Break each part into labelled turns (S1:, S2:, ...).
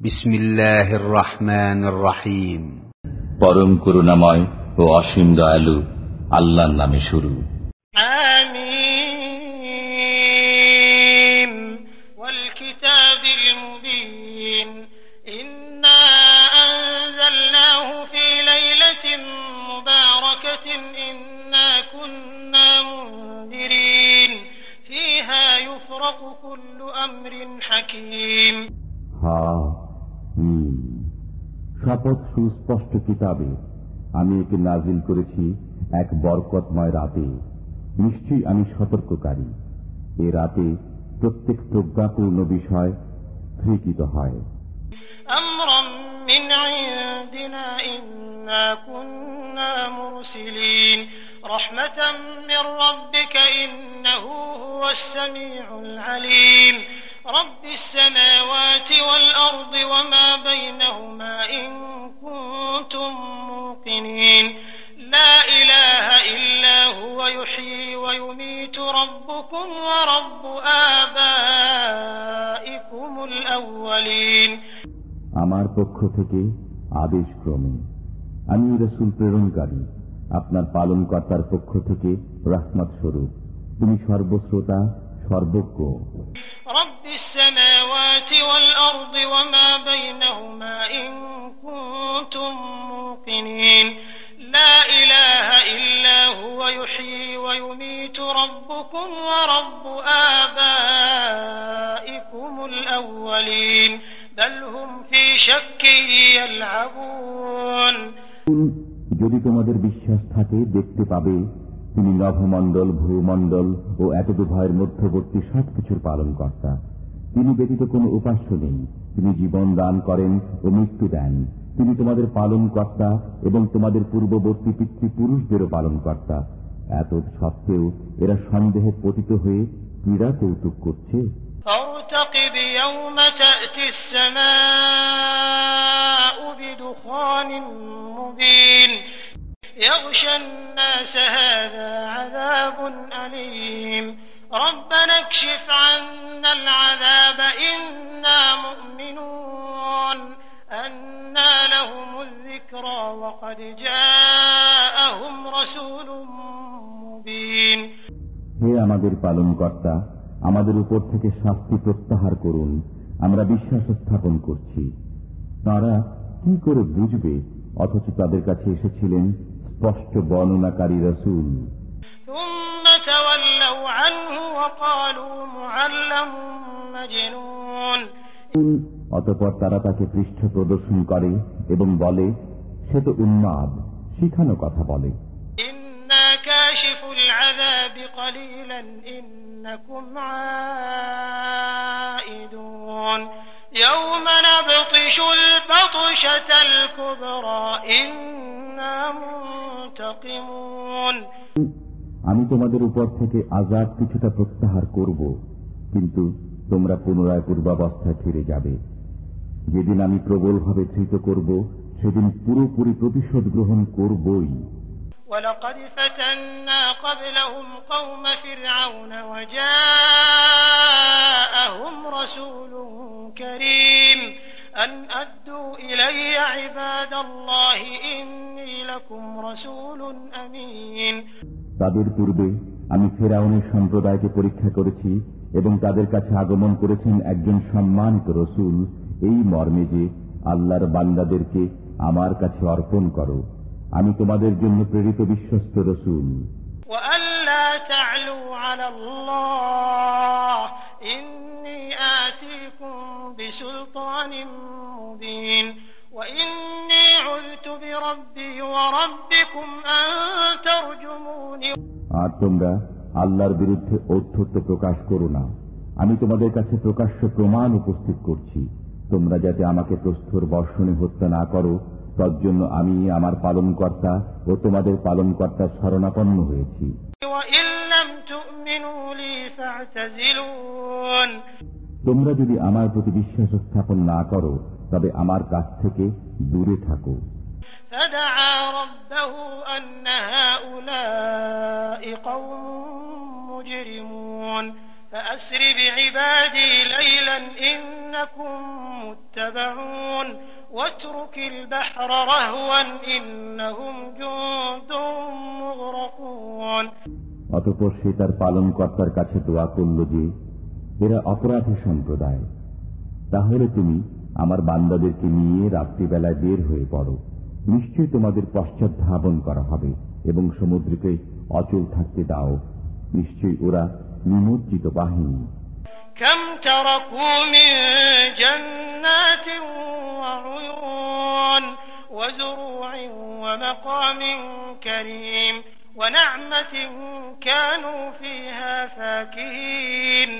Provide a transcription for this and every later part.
S1: بسم الله الرحمن الرحيم
S2: পরম করুণাময় ও অসীম দয়ালু আল্লাহর নামে শুরু
S3: حميم والكتاب المبين إنا أنزلناه في ليلة مباركة إنا كنا منذرين فيها يفرق كل أمر حكيم
S4: হা মিম। শপথ সুস্পষ্ট কিতাবে আমি একে নাজিল করেছি এক বরকতময় রাতে নিশ্চয়ই আমি সতর্ককারী এ রাতে প্রত্যেক প্রজ্ঞাপূর্ণ বিষয় স্বীকৃত হয়
S3: أمرا من عندنا إنا كنا مرسلين رحمة من ربك إنه هو السميع العليم
S4: আমার পক্ষ থেকে আদেশ ক্রমে আমি রসুল প্রেরণকারী, আপনার পালন কর্তার পক্ষ থেকে রাহমত স্বরূপ। তুমি সর্বশ্রোতা, সর্বজ্ঞ।
S3: والأرض وما بينهما إن كنتم موقنين لا إله إلا هو يحيي ويميت ربكم ورب آبائكم الأولين بل هم في شك يلعبون
S4: যদি তোমাদের বিশ্বাস থাকে দেখতে পাবে তিনি নভমণ্ডল ভূমণ্ডল ও এতদুভয়ের মধ্যবর্তী সবকিছুর পালন কর্তা তিনি ব্যতীত কোনো উপাস্য নেই তিনি জীবন দান করেন ও মৃত্যু দেন তিনি তোমাদের পালন কর্তা এবং তোমাদের পূর্ববর্তী পিতৃপুরুষদেরও পালন কর্তা এত সত্ত্বেও এরা সন্দেহে পতিত হয়ে ক্রীড়া কৌতুক করছে
S3: فارتقب يوم تأتي السماء بدخان مبين يغشى الناس هذا عذاب أليم ربنا اكشف عنا العذاب إنا مؤمنون أنا لهم الذكرى وقد جاءهم رسول مبين
S4: হে আমাদের পালন কর্তা আমাদের উপর থেকে শাস্তি প্রত্যাহার করুন আমরা বিশ্বাস স্থাপন করছি তারা কি করে বুঝবে অথচ তাদের কাছে এসেছিলেন স্পষ্ট বর্ণনাকারী রসুল
S3: ثم تولوا عنه وقالوا معلم مجنون
S4: অতপর তারা তাকে পৃষ্ঠ প্রদর্শন করে এবং বলে সে তো উন্মাদ শিখানো কথা বলে
S3: إنا كاشف العذاب قليلا إنكم عائدون يوم نبطش البطشة الكبرى إنا منتقمون
S4: আমি তোমাদের উপর থেকে আজাদ কিছুটা প্রত্যাহার করব কিন্তু তোমরা পুনরায় পূর্বাবস্থায় ফিরে যাবে যেদিন আমি প্রবলভাবে ধৃত করব সেদিন পুরোপুরি প্রতিশোধ গ্রহণ করবই
S3: ولقد فتنا قبلهم قوم فرعون وجاءهم رسول كريم أن أدوا إلي عباد الله إني لكم رسول أمين
S4: তাদের পূর্বে আমি ফেরাউনের সম্প্রদায়কে পরীক্ষা করেছি এবং তাদের কাছে আগমন করেছেন একজন সম্মানিত রসুল এই মর্মে যে আল্লাহর বান্দাদেরকে আমার কাছে অর্পণ করো আমি তোমাদের জন্য প্রেরিত বিশ্বস্ত রসুল
S3: وألا تعلوا على الله إني آتيكم بسلطان مبين وإني
S4: আর তোমরা আল্লাহর বিরুদ্ধে অর্থত্ব প্রকাশ করো না। আমি তোমাদের কাছে প্রকাশ্য প্রমাণ উপস্থিত করছি। তোমরা যাতে আমাকে প্রস্তর বর্ষণে হত্যা না করো তার জন্য আমি আমার পালন কর্তা ও তোমাদের পালন পালনকর্তার স্মরণাপন্ন হয়েছি তোমরা যদি আমার প্রতি বিশ্বাস স্থাপন না করো তবে আমার কাছ থেকে দূরে থাকো।
S3: فدعا ربه أن هؤلاء قوم مجرمون فأسر بعبادي ليلا إنكم متبعون واترك البحر رهوا إنهم جند مغرقون
S4: অতপর সে তার পালনকর্তার কাছে দোয়া করল যে এরা অপরাধী সম্প্রদায় তাহলে তুমি আমার বান্দাদেরকে নিয়ে রাত্রিবেলায় বের হয়ে পড়ো নিশ্চয়ই তোমাদের পশ্চাৎ ধাবন করা হবে এবং সমুদ্রকে অচল থাকতে দাও নিশ্চয়ই ওরা নিমজ্জিত বাহিনী
S3: كم تركوا من جنات وعيون وزروع ومقام كريم ونعمة كانوا فيها فاكهين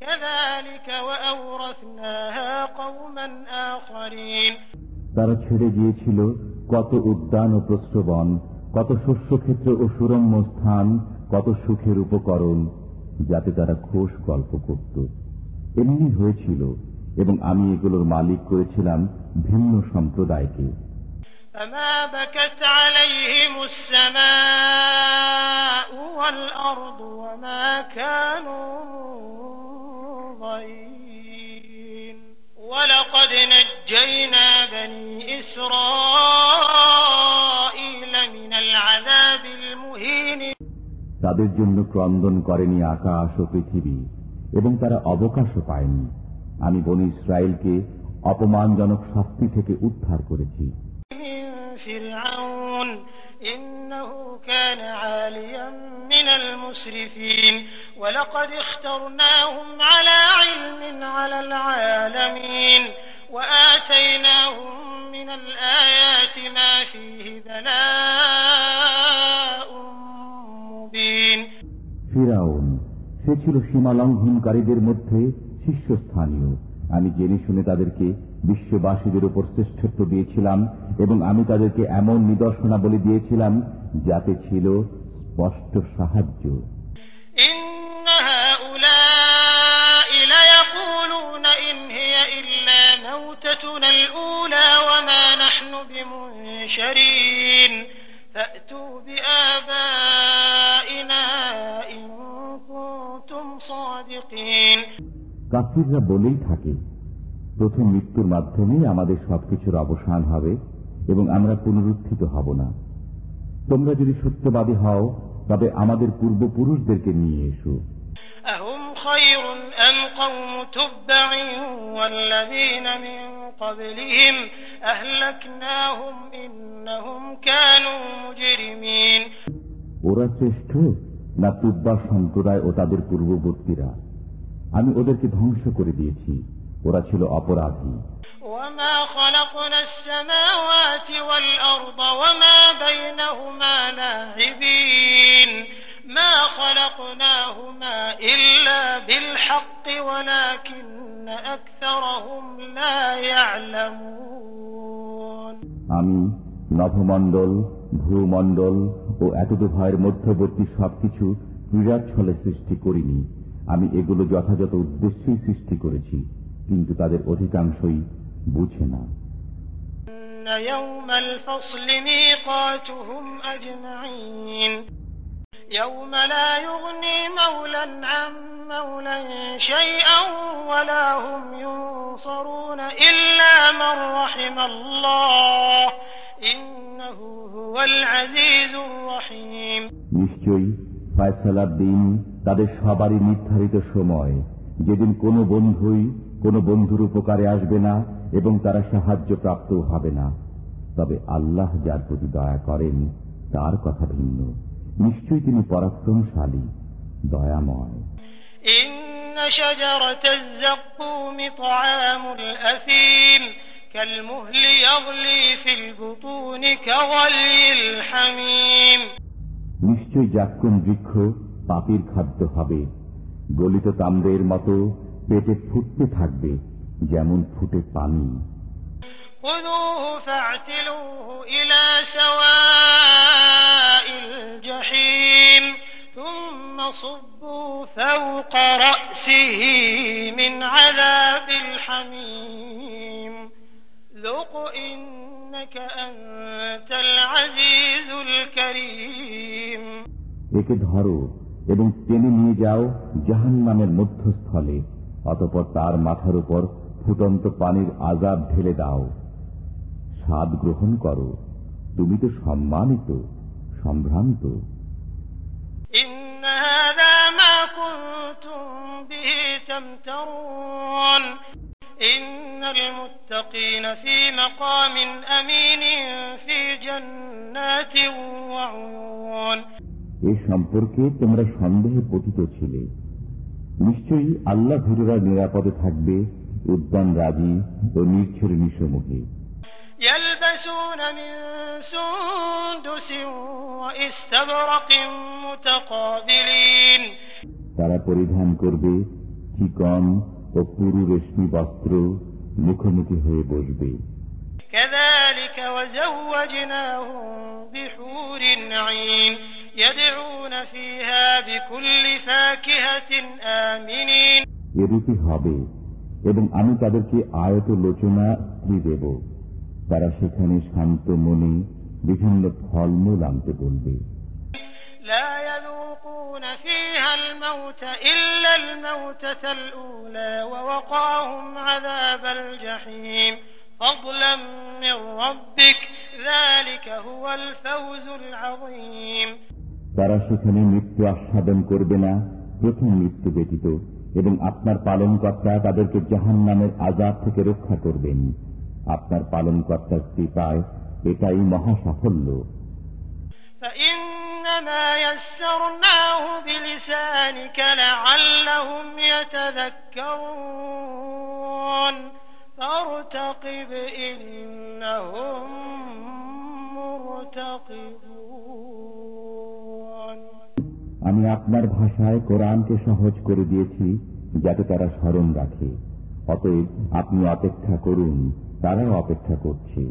S3: كذلك وأورثناها قوما آخرين
S4: তারা ছেড়ে গিয়েছিল কত উদ্যান ও প্রশ্রবন কত শস্যক্ষেত্র ও সুরম্য স্থান কত সুখের উপকরণ যাতে তারা খোশ গল্প করত এমনি হয়েছিল এবং আমি এগুলোর মালিক করেছিলাম ভিন্ন সম্প্রদায়কে
S3: فما بكت عليهم السماء والأرض وما كانوا منظرين ولقد نجينا بني إسرائيل من العذاب المهين
S4: তাদের জন্য ক্রন্দন করেনি আকাশ ও পৃথিবী এবং তারা অবকাশও পায়নি আমি বনি ইসরায়েলকে অপমানজনক শাস্তি থেকে উদ্ধার করেছি
S3: من فرعون إنه كان عاليا من المسرفين ولقد اخترناهم على علم على العالمين وآتيناهم من الآيات ما فيه بلاء مبين
S4: ফিরাউন সে ছিল সীমালঙ্ঘনকারীদের মধ্যে শীর্ষস্থানীয় আমি জেনে শুনে তাদেরকে বিশ্ববাসীদের উপর শ্রেষ্ঠত্ব দিয়েছিলাম এবং আমি তাদেরকে এমন নিদর্শনাবলী দিয়েছিলাম যাতে ছিল স্পষ্ট সাহায্য
S3: فأتوا بآبائنا إن كنتم صادقين
S4: কাফিররা বলেই থাকে প্রথম মৃত্যুর মাধ্যমেই আমাদের সবকিছুর অবসান হবে এবং আমরা পুনরুত্থিত হব না তোমরা যদি সত্যবাদী হও তবে আমাদের পূর্বপুরুষদেরকে নিয়ে এসো
S3: أهم خير أم قوم تبع والذين من قبلهم أهلكناهم إنهم كانوا مجرمين
S4: ওরা শ্রেষ্ঠ না তুব্বা সম্প্রদায় ও তাদের পূর্ববর্তীরা আমি ওদেরকে ধ্বংস করে দিয়েছি ওরা ছিল অপরাধী
S3: وما خلقنا السماوات والأرض وما بينهما لاعبين ما خلقناهما إلا بالحق ولكن أكثرهم لا يعلمون
S4: আমি নভমণ্ডল ভূমণ্ডল ও এতদ ভয়ের মধ্যবর্তী সবকিছু ক্রীড়াচ্ছলে সৃষ্টি করিনি আমি এগুলো যথাযথ উদ্দেশ্যেই সৃষ্টি করেছি কিন্তু তাদের অধিকাংশই বুঝে না
S3: إن يوم الفصل ميقاتهم أجمعين يوم لا يغني مولا عن مولا شيئا ولا هم ينصرون إلا من رحم الله إنه هو العزيز الرحيم
S4: নিশ্চয়ই ফয়সালার দিন তাদের সবারই নির্ধারিত সময় যেদিন কোনো বন্ধুই কোনো বন্ধুর উপকারে আসবে না এবং তারা সাহায্য প্রাপ্ত হবে না তবে আল্লাহ যার প্রতি দয়া করেন তার কথা ভিন্ন নিশ্চয়ই তিনি পরাক্রমশালী দয়াময়
S3: إن شجرة الزقوم طعام الأثيم كالمهل يغلي في البطون كغلي الحميم
S4: নিশ্চয় জাক্কুম বৃক্ষ পাপির খাদ্য হবে গলিত তাম্রের মতো পেটে ফুটতে থাকবে যেমন ফুটে পানি
S3: خذوه فاعتلوه إلى سواء ثم صبوا فوق رأسه من عذاب الحميم ذق إنك أنت العزيز الكريم
S4: একে ধরো এবং টেনে নিয়ে যাও জাহান নামের মধ্যস্থলে অতপর তার মাথার উপর ফুটন্ত পানির আজাব ঢেলে দাও স্বাদ গ্রহণ করো তুমি তো সম্মানিত সম্ভ্রান্ত
S3: إن هذا ما كنتم به تمترون إن المتقين في مقام أمين في جنات وعيون
S4: এ সম্পর্কে তোমরা সন্দেহে পতিত ছিলে নিশ্চয়ই আল্লাহ ভীররা নিরাপদে থাকবে উদ্যান রাজি ও নির্ছের নিসমূহে
S3: يلبسون من سندس واستبرق متقابلين
S4: তারা পরিধান করবে চিকন ও পুরু রেশমি বস্ত্র মুখোমুখি হয়ে বসবে
S3: كذلك وزوجناهم بحور عين يدعون فيها بكل فاكهة آمنين
S4: এরূপই হবে এবং আমি তাদেরকে আয়ত লোচনা স্ত্রী দেব তারা সেখানে শান্ত মনে বিভিন্ন ফলমূল আনতে বলবে। তারা সেখানে মৃত্যু আস্বাদন করবে না প্রথম মৃত্যু ব্যতীত এবং আপনার পালনকর্তা তাদেরকে জাহান নামের আজাদ থেকে রক্ষা করবেন। আপনার পালন কর্তার কৃপায় এটাই মহা সাফল্য আমি আপনার ভাষায় কোরআনকে সহজ করে দিয়েছি যাতে তারা স্মরণ রাখে। অতএব আপনি অপেক্ষা করুন। তারাও অপেক্ষা করছে।